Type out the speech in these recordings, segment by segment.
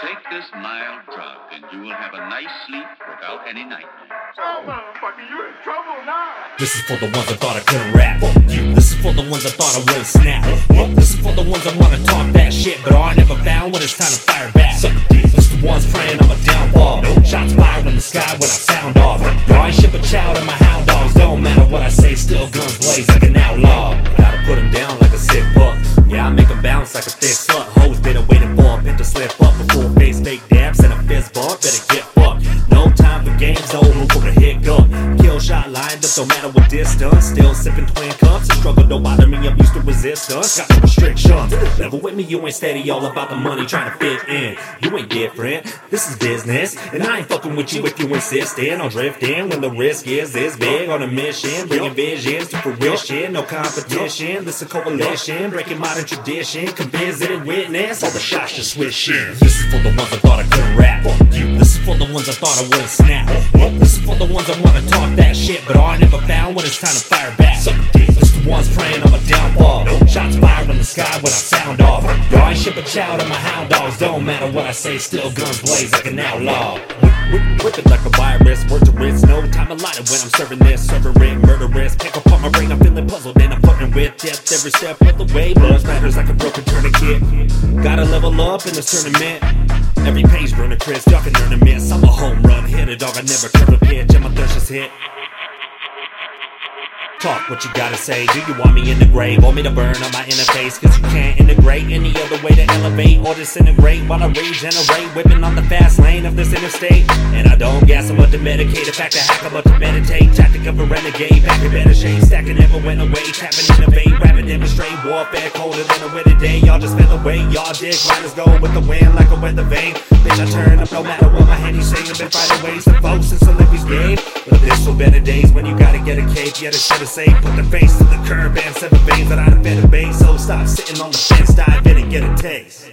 Take this mild drug, and you will have a nice sleep without any nightmares. Oh, motherfucker, you're in trouble now. This is for the ones that thought I couldn't rap. This is for the ones that thought I wouldn't snap. This is for the ones that wanna talk that shit, but are never found when it's time to fire back. This is the ones praying I'm a downfall. Shots fired in the sky when I sound off. Yo, I ship a child and my hound dogs. Don't matter what I say, still guns blaze like an outlaw. Gotta put them down like a sick buck. Yeah, I make them bounce like a thick slut. Hoes for a slip up before face fake dabs and a fist bump. Better get fucked. No time for games, no shot lined up, don't matter what distance. Still sipping twin cups. The struggle don't bother me, I'm used to resistance. Got no restrictions. Level with me, you ain't steady, all about the money, trying to fit in. You ain't different, this is business. And I ain't fucking with you if you insist in on drifting. When the risk is this big on a mission, bringing visions to fruition. No competition, this is a coalition, breaking modern tradition. Visit and witness all the shots just switch in. This is for the ones I thought I couldn't rap. This is for the ones I thought I wouldn't snap. This is for the ones that wanna found when it's time to fire back. This the ones praying I'm a downfall. Shots fired in the sky when I sound off. Yo, I ship a child and my hound dogs. Don't matter what I say, still guns blaze like an outlaw. Whip, it like a virus, word to wrist. No time allotted when I'm serving this. Serving it, murderous. Pick apart my brain, I'm feeling puzzled and I'm fucking with depth every step of the way. Blood matters like a broken tourniquet. Gotta level up in this tournament. Every page a crisp, y'all can earn a miss. I'm a home run hitter, dog. I never curve a pitch, and my thirst is hit. Talk what you gotta say. Do you want me in the grave? Want me to burn on my interface? Cause you can't integrate any other way to elevate or disintegrate while I regenerate. Whipping on the fast lane of this interstate. And I don't gas, I'm about to medicate. In fact, I hack, I'm about to meditate. Tactic of a renegade, back in better shape. Stacking never went away. Tapping innovate, rapping demonstrate. Warfare colder than a winter day. Y'all just fell away. Y'all dick riders go with the wind like a weather vane. Bitch, I turn up no matter what my handy say. I've been finding ways to focus in Celebrity's game. But this will better days when you gotta get a cape. Yeah, the safe. Put the face to the curb and seven veins that I'd have better base. So stop sitting on the fence, dive in and get a taste.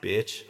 Bitch.